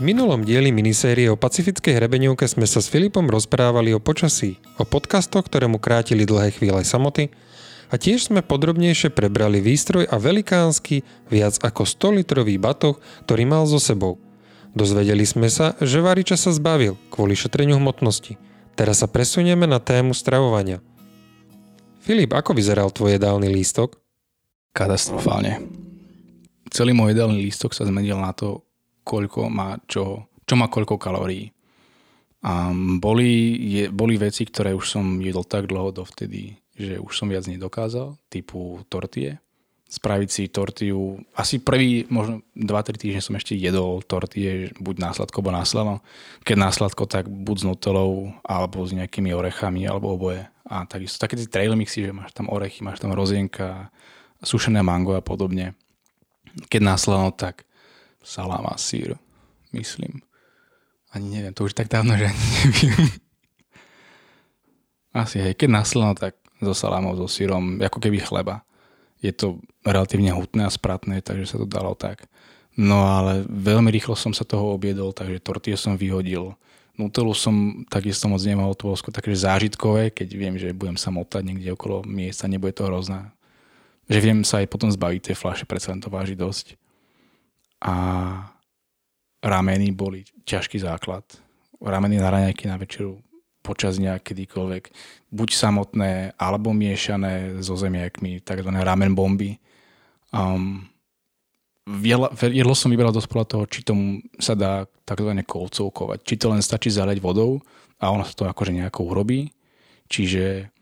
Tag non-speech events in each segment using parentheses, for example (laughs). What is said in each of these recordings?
V minulom dieli minisérie o pacifickej hrebeňovke sme sa s Filipom rozprávali o počasí, o podcastoch, ktoré mu krátili dlhé chvíle samoty a tiež sme podrobnejšie prebrali výstroj a velikánsky viac ako 100 litrový batoh, ktorý mal so sebou. Dozvedeli sme sa, že Variča sa zbavil kvôli šetreniu hmotnosti. Teraz sa presunieme na tému stravovania. Filip, ako vyzeral tvoj jedálny lístok? Katastrofálne. Celý môj jedálny lístok sa zmenil na to, koľko má čo, čo má koľko kalórií. A boli, je, boli veci, ktoré už som jedol tak dlho dovtedy, že už som viac nedokázal, typu tortie. Spraviť si tortiu, asi prvý, možno 2-3 týždne som ešte jedol tortie, buď na sladko, alebo na. Keď na tak buď s nutelou, alebo s nejakými orechami, alebo oboje. A takisto také tie trail mixy, že máš tam orechy, máš tam rozienka, sušené mango a podobne. Keď na tak salám a sír, myslím. Ani neviem, to už tak dávno, že ani (laughs) neviem. Asi hej, keď naslano, tak so salámom, so sírom, ako keby chleba. Je to relatívne hutné a spratné, takže sa to dalo tak. No ale veľmi rýchlo som sa toho objedol, takže tortie som vyhodil. Nutelu som takisto moc nemal, to skôr také zážitkové, keď viem, že budem sa motať niekde okolo miesta, nebude to hrozné. Že viem sa aj potom zbaviť tej fľaše, predsa len to váži dosť a rameny boli ťažký základ. Rameny na raňajky na večeru počas dňa kedykoľvek, buď samotné, alebo miešané so zemiakmi, takzvané ramen bomby. Um, jedlo, som vybral dosť toho, či tomu sa dá takzvané kolcovkovať. Či to len stačí zaleť vodou a ono sa to akože nejako urobí. Čiže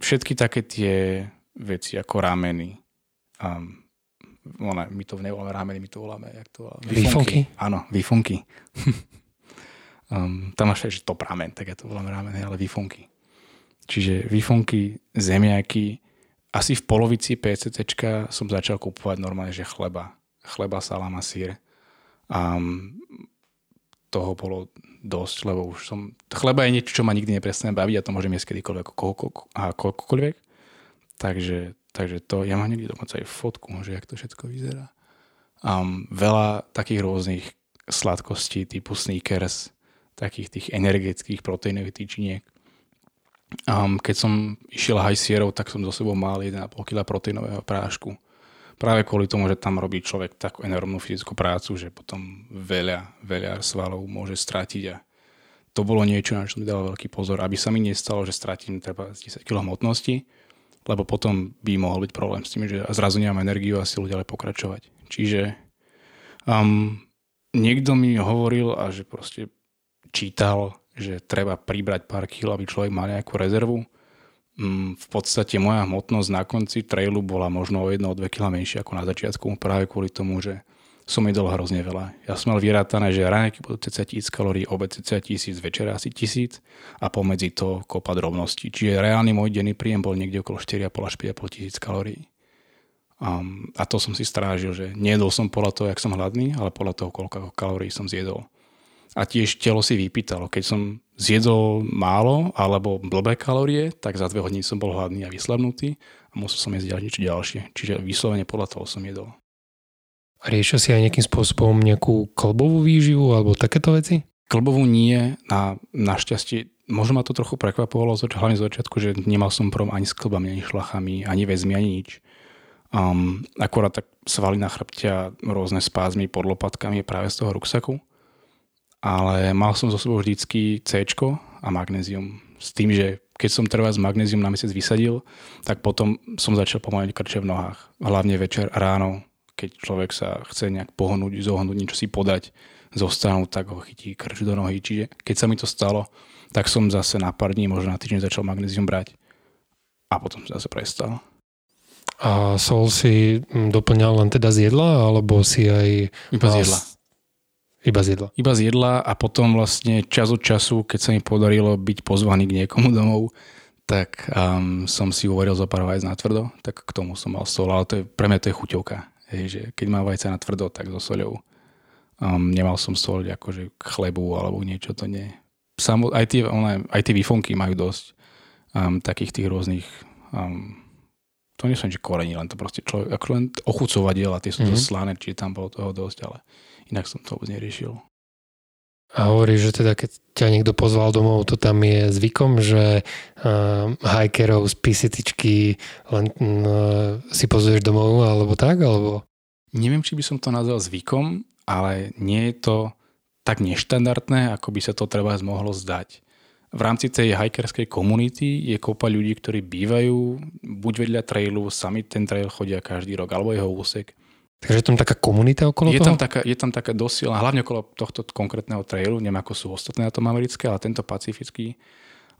všetky také tie veci ako rameny, um, ona, my to nevoláme rámeny, my to voláme, jak to voláme? Výfunky? Áno, výfunky. (laughs) um, tam máš aj top ramen, tak ja to volám rámeny, ale výfunky. Čiže výfunky, zemiaky, asi v polovici PCC som začal kúpovať normálne, že chleba. Chleba, salám a sír. Um, toho bolo dosť, lebo už som... Chleba je niečo, čo ma nikdy neprestane baviť a to môžem jesť kedykoľvek, a koľkoľvek. Takže Takže to, ja mám niekde dokonca aj fotku, že jak to všetko vyzerá. Um, veľa takých rôznych sladkostí typu sneakers, takých tých energetických proteínových tyčiniek. Um, keď som išiel high sierov, tak som zo sebou mal 1,5 kg proteínového prášku. Práve kvôli tomu, že tam robí človek takú enormnú fyzickú prácu, že potom veľa, veľa svalov môže stratiť a to bolo niečo, na čo mi dal veľký pozor, aby sa mi nestalo, že stratím treba 10 kg hmotnosti, lebo potom by mohol byť problém s tým, že zrazu nemám energiu a silu ďalej pokračovať. Čiže um, niekto mi hovoril a že proste čítal, že treba pribrať pár kg, aby človek mal nejakú rezervu. Um, v podstate moja hmotnosť na konci trailu bola možno o 1-2 kg menšia ako na začiatku, práve kvôli tomu, že som jedol hrozne veľa. Ja som mal vyrátané, že ráňajky budú cca 1000 kalórií, obed cca 1000, večera asi 1000 a pomedzi to kopa drobností. Čiže reálny môj denný príjem bol niekde okolo 4,5 až 5,5 tisíc kalórií. Um, a to som si strážil, že nejedol som podľa toho, jak som hladný, ale podľa toho, koľko kalórií som zjedol. A tiež telo si vypýtalo. Keď som zjedol málo alebo blbé kalórie, tak za dve hodiny som bol hladný a vyslabnutý a musel som jesť niečo ďalšie. Čiže vyslovene podľa toho som jedol. Riešia si aj nejakým spôsobom nejakú klbovú výživu alebo takéto veci? Klbovú nie, na, našťastie možno ma to trochu prekvapovalo, hlavne z začiatku, že nemal som prom ani s klbami, ani šlachami, ani väzmi, ani nič. Um, akorát tak svaly na chrbte rôzne spázmy pod lopatkami práve z toho ruksaku. Ale mal som zo sebou vždycky C a magnézium. S tým, že keď som trvá z magnézium na mesiac vysadil, tak potom som začal pomaly krče v nohách. Hlavne večer, ráno, keď človek sa chce nejak pohnúť, zohnúť, niečo si podať, zostanúť, tak ho chytí krč do nohy. Čiže keď sa mi to stalo, tak som zase na pár dní, možno na týždeň začal magnézium brať a potom zase prestal. A sol si hm, doplňal len teda z jedla, alebo si aj... Iba z jedla. Iba z jedla. Iba z jedla a potom vlastne čas od času, keď sa mi podarilo byť pozvaný k niekomu domov, tak um, som si uvaril zo pár vajec na tvrdo, tak k tomu som mal sol, ale to je, pre mňa to je chuťovka. Hej, že keď mám vajca na tvrdo, tak so soľou. Um, nemal som soľ akože k chlebu alebo niečo, to nie. Samo, aj, tie, one, aj tie výfonky majú dosť um, takých tých rôznych um, to nie som, že korení, len to proste človek, ako len ochucovať a tie sú mm-hmm. dosť slané, čiže tam bolo toho dosť, ale inak som to vôbec neriešil. A hovoríš, že teda keď ťa niekto pozval domov, to tam je zvykom, že uh, hikerov z pisitičky len uh, si pozuješ domov, alebo tak, alebo? Neviem, či by som to nazval zvykom, ale nie je to tak neštandardné, ako by sa to treba mohlo zdať. V rámci tej hikerskej komunity je kopa ľudí, ktorí bývajú buď vedľa trailu, sami ten trail chodia každý rok, alebo jeho úsek Takže je tam taká komunita okolo je toho? Tam taká, je tam taká dosilná, hlavne okolo tohto konkrétneho trailu, neviem ako sú ostatné na tom americké, ale tento pacifický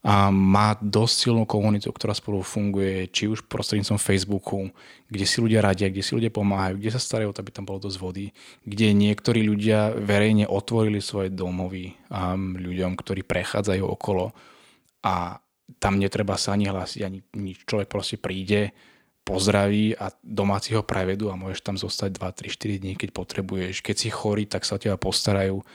a má dosť silnú komunitu, ktorá spolu funguje, či už prostredníctvom Facebooku, kde si ľudia radia, kde si ľudia pomáhajú, kde sa starajú, aby tam bolo dosť vody, kde niektorí ľudia verejne otvorili svoje domovy a ľuďom, ktorí prechádzajú okolo a tam netreba sa ani hlásiť, ani nič. Človek proste príde, pozdraví a domáci ho prevedú a môžeš tam zostať 2, 3, 4 dní, keď potrebuješ. Keď si chorý, tak sa o teba postarajú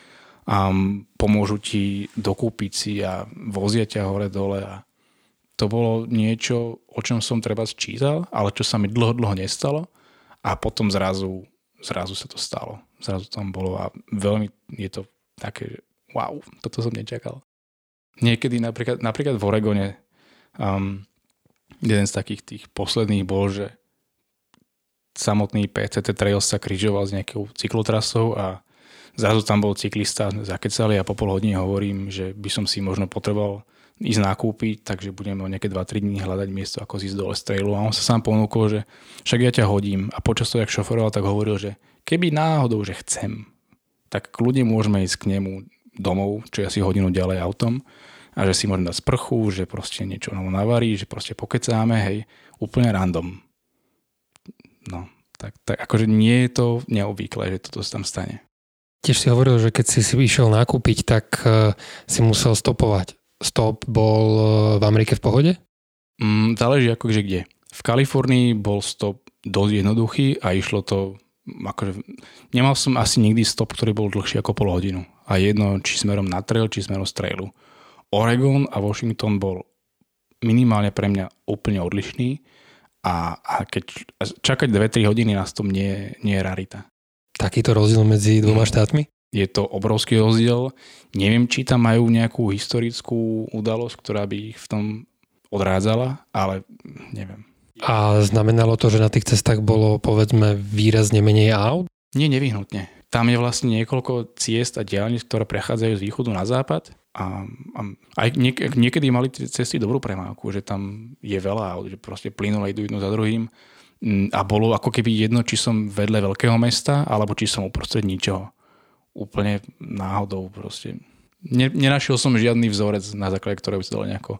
a pomôžu ti dokúpiť si a vozia ťa hore dole a to bolo niečo, o čom som treba sčítal, ale čo sa mi dlho, dlho nestalo a potom zrazu, zrazu sa to stalo. Zrazu tam bolo a veľmi je to také, že wow, toto som nečakal. Niekedy napríklad, napríklad v Oregone um, jeden z takých tých posledných bol, že samotný PCT Trail sa križoval s nejakou cyklotrasou a zrazu tam bol cyklista, zakecali a po pol hodine hovorím, že by som si možno potreboval ísť nakúpiť, takže budeme o nejaké 2-3 dní hľadať miesto, ako zísť dole z trailu. A on sa sám ponúkol, že však ja ťa hodím. A počas toho, jak šoforoval, tak hovoril, že keby náhodou, že chcem, tak kľudne môžeme ísť k nemu domov, čo je asi hodinu ďalej autom a že si môžem dať sprchu, že proste niečo novo navarí, že proste pokecáme, hej, úplne random. No, tak, tak akože nie je to neobvyklé, že toto sa tam stane. Tiež si hovoril, že keď si si išiel nakúpiť, tak uh, si musel stopovať. Stop bol uh, v Amerike v pohode? Mm, záleží akože kde. V Kalifornii bol stop dosť jednoduchý a išlo to akože, nemal som asi nikdy stop, ktorý bol dlhší ako pol hodinu. A jedno, či smerom na trail, či smerom z trailu. Oregon a Washington bol minimálne pre mňa úplne odlišný a, a keď čakať 2-3 hodiny na tom nie, nie je rarita. Takýto rozdiel medzi dvoma štátmi? Je to obrovský rozdiel. Neviem, či tam majú nejakú historickú udalosť, ktorá by ich v tom odrádzala, ale neviem. A znamenalo to, že na tých cestách bolo povedzme výrazne menej aut? Nie, nevyhnutne. Tam je vlastne niekoľko ciest a diálnic, ktoré prechádzajú z východu na západ a, a aj niek- niekedy mali cesty dobrú premávku, že tam je veľa že proste plynule idú jedno za druhým mm, a bolo ako keby jedno, či som vedle veľkého mesta, alebo či som uprostred ničoho. Úplne náhodou proste. Nenašiel som žiadny vzorec, na základe ktorého by sa dalo nejako,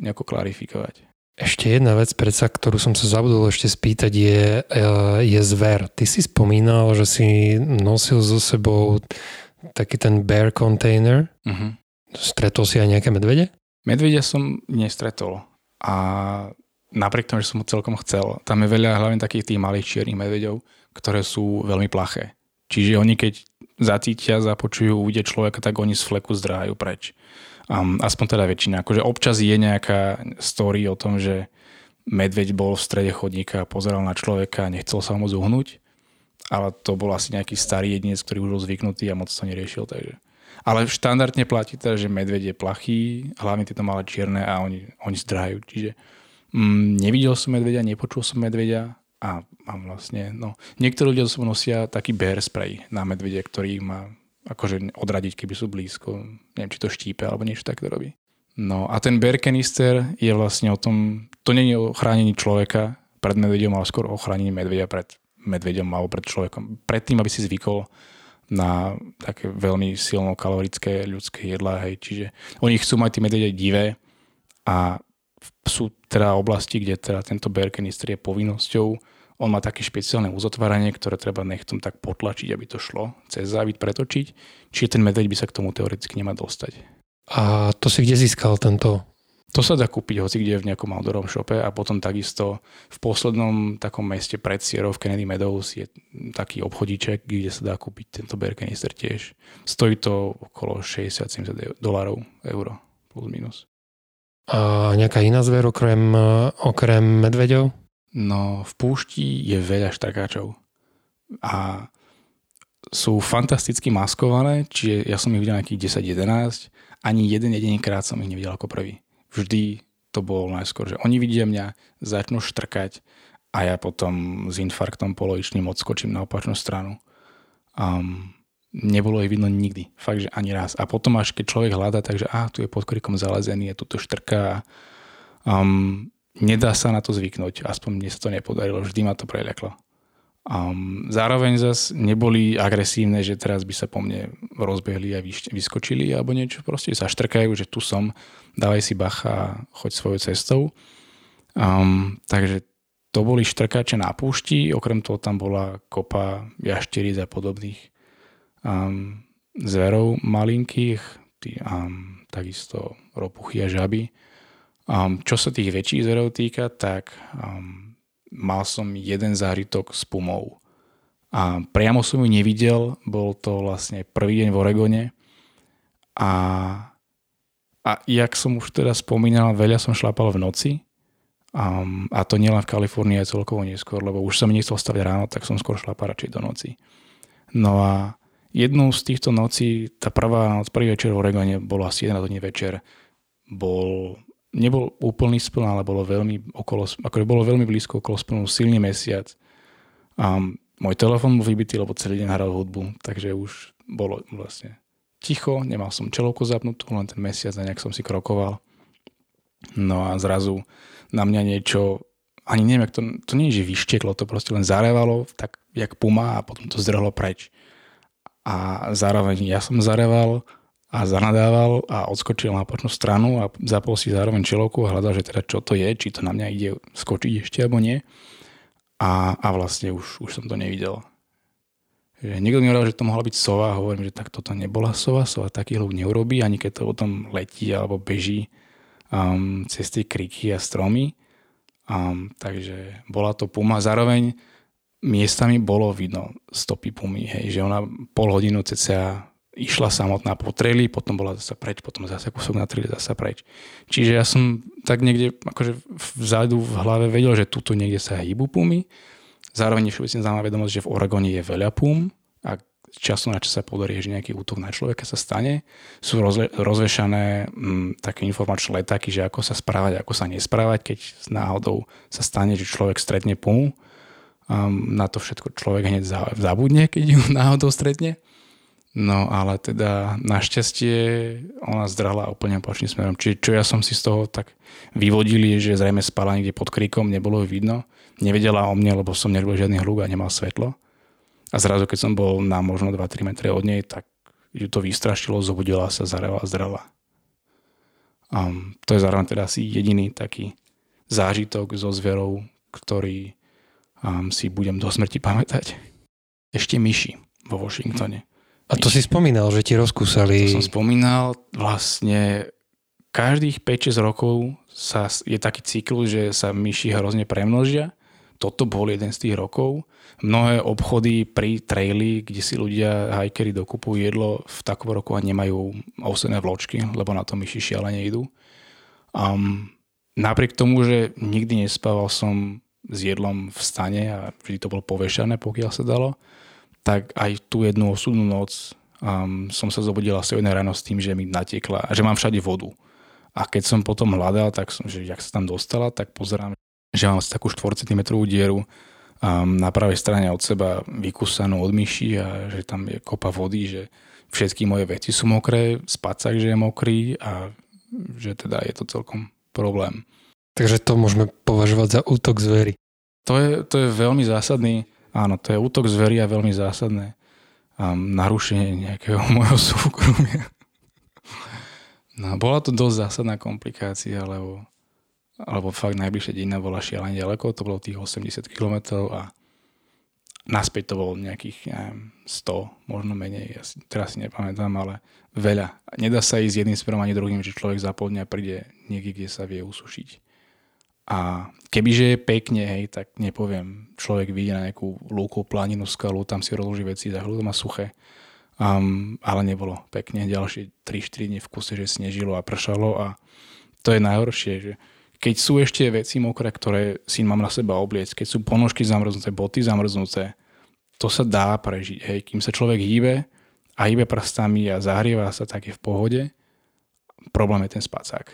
nejako klarifikovať. Ešte jedna vec, predsa, ktorú som sa zabudol ešte spýtať, je, e, je zver. Ty si spomínal, že si nosil so sebou taký ten bear container. Uh-huh. Stretol si aj nejaké medvede? Medvedia som nestretol a napriek tomu, že som ho celkom chcel, tam je veľa hlavne takých tých malých čiernych medveďov, ktoré sú veľmi plaché. Čiže oni keď zacítia, započujú, uvidia človeka, tak oni z fleku zdráhajú preč. Um, aspoň teda väčšina. Akože občas je nejaká story o tom, že medveď bol v strede chodníka a pozeral na človeka a nechcel sa mu zuhnúť, ale to bol asi nejaký starý jedinec, ktorý už bol zvyknutý a moc sa neriešil, takže ale štandardne platí teda, že medveď je plachý, hlavne tieto malé čierne a oni, oni zdrhajú. Čiže mm, nevidel som medveďa, nepočul som medveďa a mám vlastne, no, niektorí ľudia so nosia taký bear spray na medvede, ktorý má akože odradiť, keby sú blízko. Neviem, či to štípe alebo niečo tak robí. No a ten bear canister je vlastne o tom, to nie je o chránení človeka pred medveďom, ale skôr o chránení medveďa pred medveďom alebo pred človekom. Predtým, aby si zvykol na také veľmi silno kalorické ľudské jedlá, hej, čiže oni chcú mať tie medvede divé a sú teda oblasti, kde teda tento bear canister je povinnosťou. On má také špeciálne uzotváranie, ktoré treba nechtom tak potlačiť, aby to šlo cez závit pretočiť, čiže ten medveď by sa k tomu teoreticky nemá dostať. A to si kde získal tento to sa dá kúpiť hoci kde v nejakom outdoorom shope a potom takisto v poslednom takom meste pred Sierra v Kennedy Meadows je taký obchodíček, kde sa dá kúpiť tento bear canister tiež. Stojí to okolo 60-70 dolarov, euro plus minus. A nejaká iná zver okrem, okrem medveďov? No v púšti je veľa štrkáčov. A sú fantasticky maskované, čiže ja som ich videl nejakých 10-11, ani jeden jediný krát som ich nevidel ako prvý. Vždy to bolo najskôr, že oni vidia mňa, začnú štrkať a ja potom s infarktom polovičným odskočím na opačnú stranu. Um, nebolo ich vidno nikdy. Fakt, že ani raz. A potom až keď človek hľadá, takže a tu je pod krikom zalezený, je tu štrká. Um, nedá sa na to zvyknúť. Aspoň mne sa to nepodarilo. Vždy ma to preľaklo. Um, zároveň zase neboli agresívne, že teraz by sa po mne rozbehli a vyskočili alebo niečo. Proste sa štrkajú, že tu som, dávaj si bacha choď svojou cestou. Um, takže to boli štrkáče na púšti, okrem toho tam bola kopa jašteric a podobných um, zverov malinkých, tý, um, takisto ropuchy a žaby. Um, čo sa tých väčších zverov týka, tak um, mal som jeden zážitok s pumou. A priamo som ju nevidel, bol to vlastne prvý deň v Oregone. A, a jak som už teda spomínal, veľa som šlapal v noci. Um, a to nielen v Kalifornii, aj celkovo neskôr, lebo už som nechcel stavať ráno, tak som skôr šlapal radšej do noci. No a jednou z týchto nocí, tá prvá noc, prvý večer v Oregone, bolo asi 11 hodín večer, bol nebol úplný spln, ale bolo veľmi, okolo, ako bolo veľmi blízko okolo splnu, silný mesiac. A môj telefon bol vybitý, lebo celý deň hral hudbu, takže už bolo vlastne ticho, nemal som čelovku zapnutú, len ten mesiac a nejak som si krokoval. No a zrazu na mňa niečo, ani neviem, to, to nie je, že vyšteklo, to proste len zarevalo, tak jak puma a potom to zdrhlo preč. A zároveň ja som zareval, a zanadával a odskočil na počnú stranu a zapol si zároveň čelovku a hľadal, že teda čo to je, či to na mňa ide skočiť ešte alebo nie. A, a vlastne už, už som to nevidel. Že niekto mi hovoril, že to mohla byť sova hovorím, že tak toto nebola sova, sova taký hluk neurobí, ani keď to potom letí alebo beží um, cez tie kriky a stromy. Um, takže bola to puma. Zároveň miestami bolo vidno stopy pumy, hej, že ona pol hodinu cca išla samotná po treli, potom bola zase preč, potom zase kúsok na treli, zase preč. Čiže ja som tak niekde akože vzadu v hlave vedel, že tuto niekde sa hýbu pumy. Zároveň všeobecne známa vedomosť, že v Oregone je veľa pum a času na čas sa podarí, že nejaký útok na človeka sa stane. Sú rozle, rozvešané m, mm, také informačné letáky, že ako sa správať, ako sa nesprávať, keď náhodou sa stane, že človek stretne pumu. Um, na to všetko človek hneď zabudne, keď ju (laughs) náhodou stretne. No ale teda našťastie ona zdrala úplne opačným smerom. Čiže čo ja som si z toho tak vyvodil je, že zrejme spala niekde pod kríkom, nebolo ju vidno. Nevedela o mne, lebo som nerobil žiadny hluk a nemal svetlo. A zrazu, keď som bol na možno 2-3 metre od nej, tak ju to vystrašilo, zobudila sa, zarela a zdrala. Um, to je zároveň teda asi jediný taký zážitok so zverou, ktorý um, si budem do smrti pamätať. Ešte myši vo Washingtone. A to si spomínal, že ti rozkúsali. To som spomínal, vlastne každých 5-6 rokov sa, je taký cyklus, že sa myši hrozne premnožia. Toto bol jeden z tých rokov. Mnohé obchody pri traili, kde si ľudia, hajkery dokupujú jedlo v takom roku a nemajú ovsené vločky, lebo na to myši šialene idú. Um, napriek tomu, že nikdy nespával som s jedlom v stane a vždy to bolo povešané, pokiaľ sa dalo, tak aj tú jednu osudnú noc um, som sa zobudil asi jedné ráno s tým, že mi natiekla že mám všade vodu. A keď som potom hľadal, tak som, že jak sa tam dostala, tak pozerám, že mám asi takú 4 cm dieru um, na pravej strane od seba vykúsanú od myši a že tam je kopa vody, že všetky moje veci sú mokré, spacak, že je mokrý a že teda je to celkom problém. Takže to môžeme považovať za útok zvery. To je, to je veľmi zásadný Áno, to je útok zvery a veľmi zásadné a narušenie nejakého (laughs) môjho súkromia. No, bola to dosť zásadná komplikácia, lebo, lebo fakt najbližšia dedina bola šialene ďaleko, to bolo tých 80 km a naspäť to bolo nejakých neviem, 100, možno menej, ja si, teraz si nepamätám, ale veľa. Nedá sa ísť jedným smerom ani druhým, že človek za pol dňa príde niekde, kde sa vie usušiť. A kebyže je pekne, hej, tak nepoviem, človek vidí na nejakú lúku, planinu, skalu, tam si rozloží veci, za má suché. Um, ale nebolo pekne. Ďalšie 3-4 dní v kuse, že snežilo a pršalo a to je najhoršie, že keď sú ešte veci mokré, ktoré si mám na seba obliecť, keď sú ponožky zamrznuté, boty zamrznuté, to sa dá prežiť. Hej, kým sa človek hýbe a hýbe prstami a zahrieva sa, tak je v pohode. Problém je ten spacák.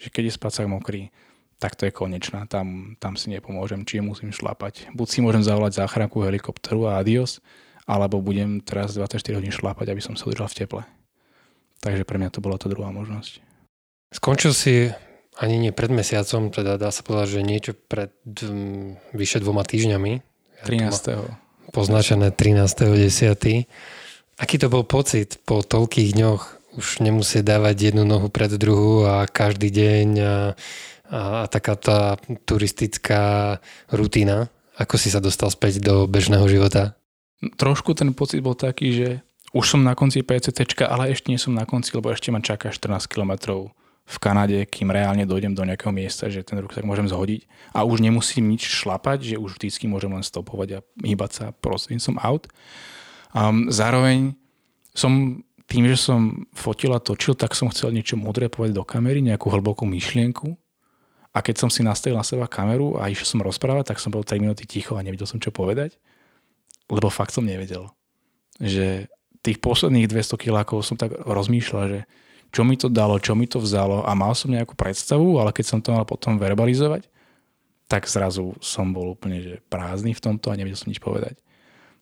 Že keď je spacák mokrý, tak to je konečná. Tam, tam si nepomôžem, či musím šlapať. Buď si môžem zavolať záchranku, helikopteru a adios, alebo budem teraz 24 hodín šlapať, aby som sa udržal v teple. Takže pre mňa to bola tá druhá možnosť. Skončil si ani nie pred mesiacom, teda dá sa povedať, že niečo pred um, vyše dvoma týždňami. 13. Poznačené 13.10. Aký to bol pocit po toľkých dňoch už nemusieť dávať jednu nohu pred druhú a každý deň a a, taká tá turistická rutina? Ako si sa dostal späť do bežného života? Trošku ten pocit bol taký, že už som na konci PCT, ale ešte nie som na konci, lebo ešte ma čaká 14 km v Kanade, kým reálne dojdem do nejakého miesta, že ten ruksak môžem zhodiť a už nemusím nič šlapať, že už vždycky môžem len stopovať a hýbať sa som aut. Um, zároveň som tým, že som fotil a točil, tak som chcel niečo modré povedať do kamery, nejakú hlbokú myšlienku a keď som si nastavil na seba kameru a išiel som rozprávať, tak som bol 3 minúty ticho a nevedel som, čo povedať. Lebo fakt som nevedel. Že tých posledných 200 kilákov som tak rozmýšľal, že čo mi to dalo, čo mi to vzalo a mal som nejakú predstavu, ale keď som to mal potom verbalizovať, tak zrazu som bol úplne že prázdny v tomto a nevedel som nič povedať.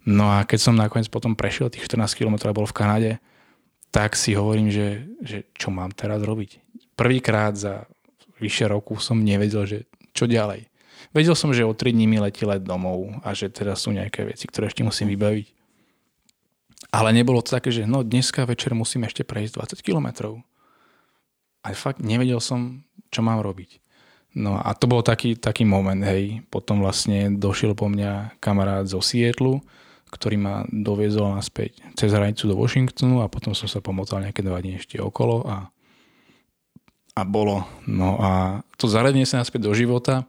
No a keď som nakoniec potom prešiel tých 14 km bol v Kanade, tak si hovorím, že, že čo mám teraz robiť. Prvýkrát za vyše roku som nevedel, že čo ďalej. Vedel som, že o 3 dní mi letí let domov a že teraz sú nejaké veci, ktoré ešte musím vybaviť. Ale nebolo to také, že no dneska večer musím ešte prejsť 20 kilometrov. A fakt nevedel som, čo mám robiť. No a to bol taký, taký moment, hej. Potom vlastne došiel po mňa kamarát zo Sietlu, ktorý ma doviezol naspäť cez hranicu do Washingtonu a potom som sa pomotal nejaké dva dní ešte okolo a a bolo. No a to zaradenie sa naspäť do života,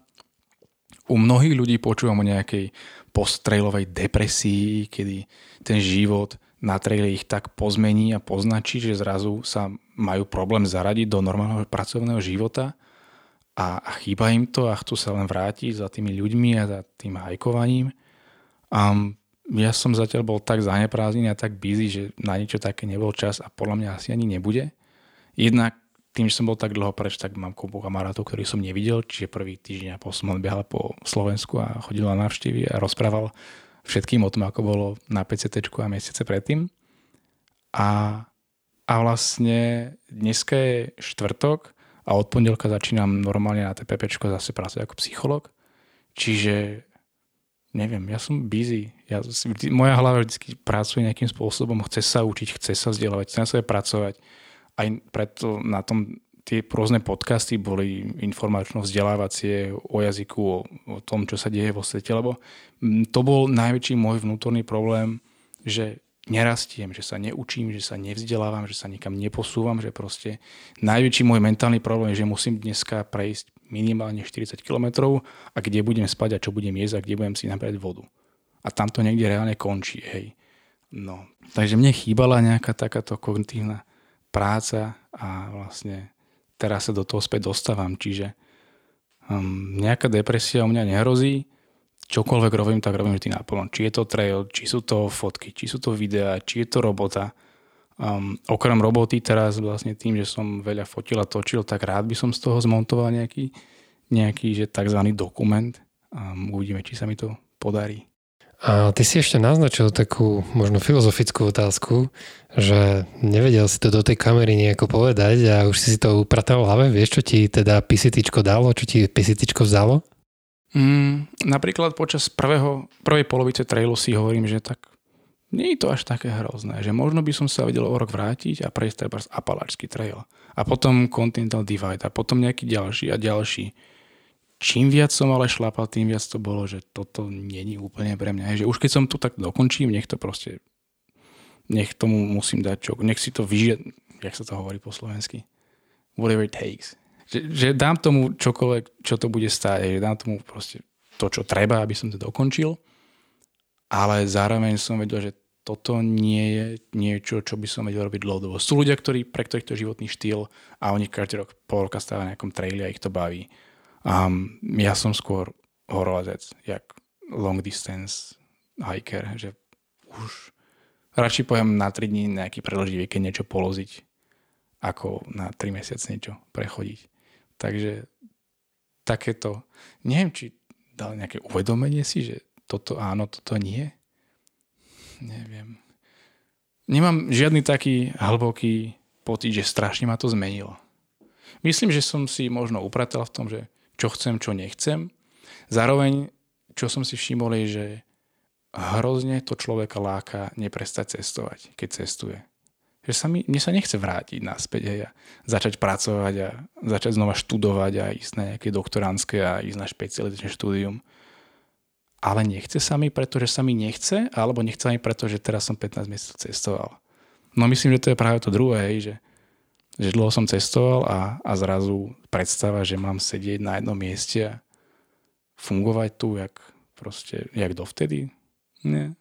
u mnohých ľudí počúvam o nejakej postrejlovej depresii, kedy ten život na traile ich tak pozmení a poznačí, že zrazu sa majú problém zaradiť do normálneho pracovného života a, a chýba im to a chcú sa len vrátiť za tými ľuďmi a za tým hajkovaním. A ja som zatiaľ bol tak zaneprázdnený a tak busy, že na niečo také nebol čas a podľa mňa asi ani nebude. Jednak tým, že som bol tak dlho preč, tak mám kopu kamarátov, ktorých som nevidel, čiže prvý týždeň a pol som behal po Slovensku a chodil na návštevy a rozprával všetkým o tom, ako bolo na PCT a mesiace predtým. A, a vlastne dneska je štvrtok a od pondelka začínam normálne na TPP zase pracovať ako psycholog. Čiže neviem, ja som busy. Ja, moja hlava vždy pracuje nejakým spôsobom, chce sa učiť, chce sa vzdelávať, chce na sebe pracovať aj preto na tom tie rôzne podcasty boli informačno-vzdelávacie o jazyku, o, o tom, čo sa deje vo svete, lebo mm, to bol najväčší môj vnútorný problém, že nerastiem, že sa neučím, že sa nevzdelávam, že sa nikam neposúvam, že proste najväčší môj mentálny problém je, že musím dneska prejsť minimálne 40 km a kde budem spať a čo budem jesť a kde budem si nabrať vodu. A tam to niekde reálne končí, hej. No, takže mne chýbala nejaká takáto kognitívna práca a vlastne teraz sa do toho späť dostávam, čiže um, nejaká depresia u mňa nehrozí, čokoľvek robím, tak robím vždy naplno. Či je to trail, či sú to fotky, či sú to videá, či je to robota. Um, okrem roboty teraz vlastne tým, že som veľa fotil a točil, tak rád by som z toho zmontoval nejaký, nejaký že tzv. dokument. Um, uvidíme, či sa mi to podarí. A ty si ešte naznačil takú možno filozofickú otázku, že nevedel si to do tej kamery nejako povedať a už si to upratal v hlave. Vieš, čo ti teda pisitičko dalo? Čo ti pisitičko vzalo? Mm, napríklad počas prvého, prvej polovice trailu si hovorím, že tak nie je to až také hrozné, že možno by som sa vedel o rok vrátiť a prejsť treba Apalačský trail. A potom Continental Divide a potom nejaký ďalší a ďalší čím viac som ale šlapal, tým viac to bolo, že toto není úplne pre mňa. Že už keď som to tak dokončím, nech to proste, nech tomu musím dať čo, nech si to vyžiť, jak sa to hovorí po slovensky, whatever it takes. Že, že dám tomu čokoľvek, čo to bude stáť, že dám tomu proste to, čo treba, aby som to dokončil, ale zároveň som vedel, že toto nie je niečo, čo by som vedel robiť dlhodobo. Sú ľudia, ktorí, pre ktorých to je životný štýl a oni každý rok pol roka stávajú na nejakom traili a ich to baví a ja som skôr horolezec, jak long distance hiker, že už radšej poviem na 3 dní nejaký predlživý, keď niečo poloziť, ako na 3 mesiac niečo prechodiť. Takže takéto, neviem, či dal nejaké uvedomenie si, že toto áno, toto nie. Neviem. Nemám žiadny taký hlboký pocit, že strašne ma to zmenilo. Myslím, že som si možno upratal v tom, že čo chcem, čo nechcem. Zároveň, čo som si všimol, je, že hrozne to človeka láka neprestať cestovať, keď cestuje. Že sa mi, mne sa nechce vrátiť naspäť hej, a začať pracovať a začať znova študovať a ísť na nejaké doktoránske a ísť na špecializačné štúdium. Ale nechce sa mi, pretože sa mi nechce, alebo nechce sa mi, pretože teraz som 15 mesiacov cestoval. No myslím, že to je práve to druhé, hej, že že dlho som cestoval a, a zrazu predstava, že mám sedieť na jednom mieste a fungovať tu, jak proste, jak dovtedy. Nie.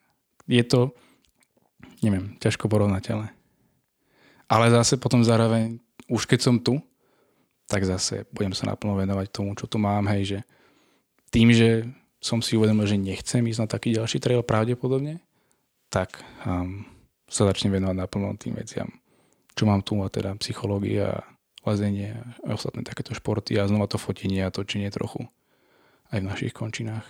Je to, neviem, ťažko porovnateľné. Ale zase potom zároveň, už keď som tu, tak zase budem sa naplno venovať tomu, čo tu mám, hej, že tým, že som si uvedomil, že nechcem ísť na taký ďalší trail pravdepodobne, tak um, sa začnem venovať naplno tým veciam čo mám tu, a teda psychológia, lezenie a ostatné takéto športy a znova to fotenie a točenie trochu aj v našich končinách.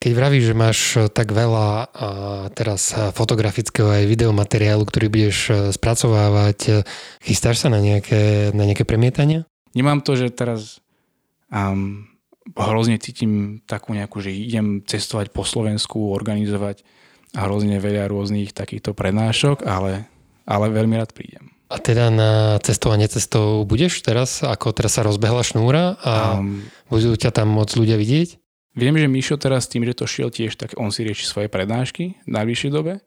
Keď vravíš, že máš tak veľa a teraz fotografického aj videomateriálu, ktorý budeš spracovávať, chystáš sa na nejaké, na nejaké premietania? Nemám to, že teraz um, hrozne cítim takú nejakú, že idem cestovať po Slovensku, organizovať hrozne veľa rôznych takýchto prednášok, ale, ale veľmi rád prídem. A teda na cestovanie cestou budeš teraz, ako teraz sa rozbehla šnúra a um, budú ťa tam môcť ľudia vidieť? Viem, že Mišo teraz tým, že to šiel tiež, tak on si rieši svoje prednášky v najbližšej dobe.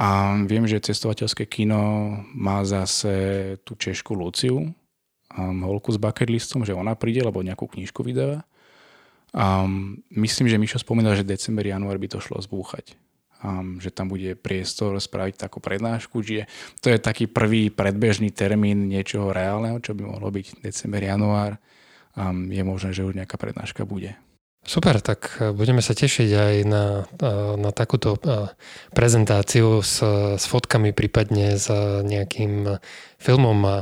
A viem, že cestovateľské kino má zase tú češku Luciu, um, holku s bucket listom, že ona príde, lebo nejakú knižku vydáva. Um, myslím, že Mišo spomínal, že december, január by to šlo zbúchať um, že tam bude priestor spraviť takú prednášku, čiže to je taký prvý predbežný termín niečoho reálneho, čo by mohlo byť december, január. Um, je možné, že už nejaká prednáška bude. Super, tak e, budeme sa tešiť aj na, e, na takúto e, prezentáciu s, s fotkami, prípadne s nejakým filmom a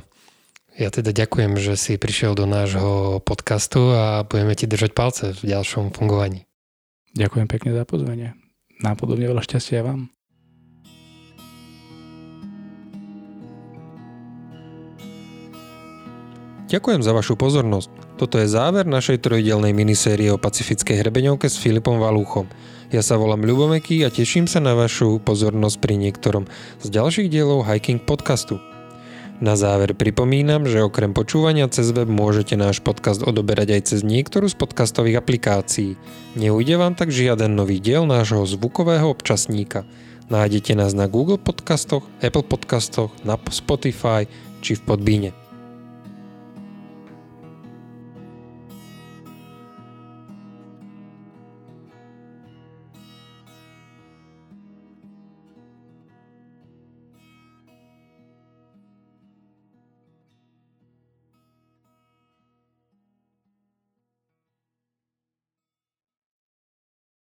ja teda ďakujem, že si prišiel do nášho podcastu a budeme ti držať palce v ďalšom fungovaní. Ďakujem pekne za pozvanie nápodobne veľa šťastia vám. Ďakujem za vašu pozornosť. Toto je záver našej trojdelnej minisérie o pacifickej hrebeňovke s Filipom Valúchom. Ja sa volám Ľubomeký a teším sa na vašu pozornosť pri niektorom z ďalších dielov Hiking podcastu. Na záver pripomínam, že okrem počúvania cez web môžete náš podcast odoberať aj cez niektorú z podcastových aplikácií. Neujde vám tak žiaden nový diel nášho zvukového občasníka. Nájdete nás na Google podcastoch, Apple podcastoch, na Spotify či v Podbíne.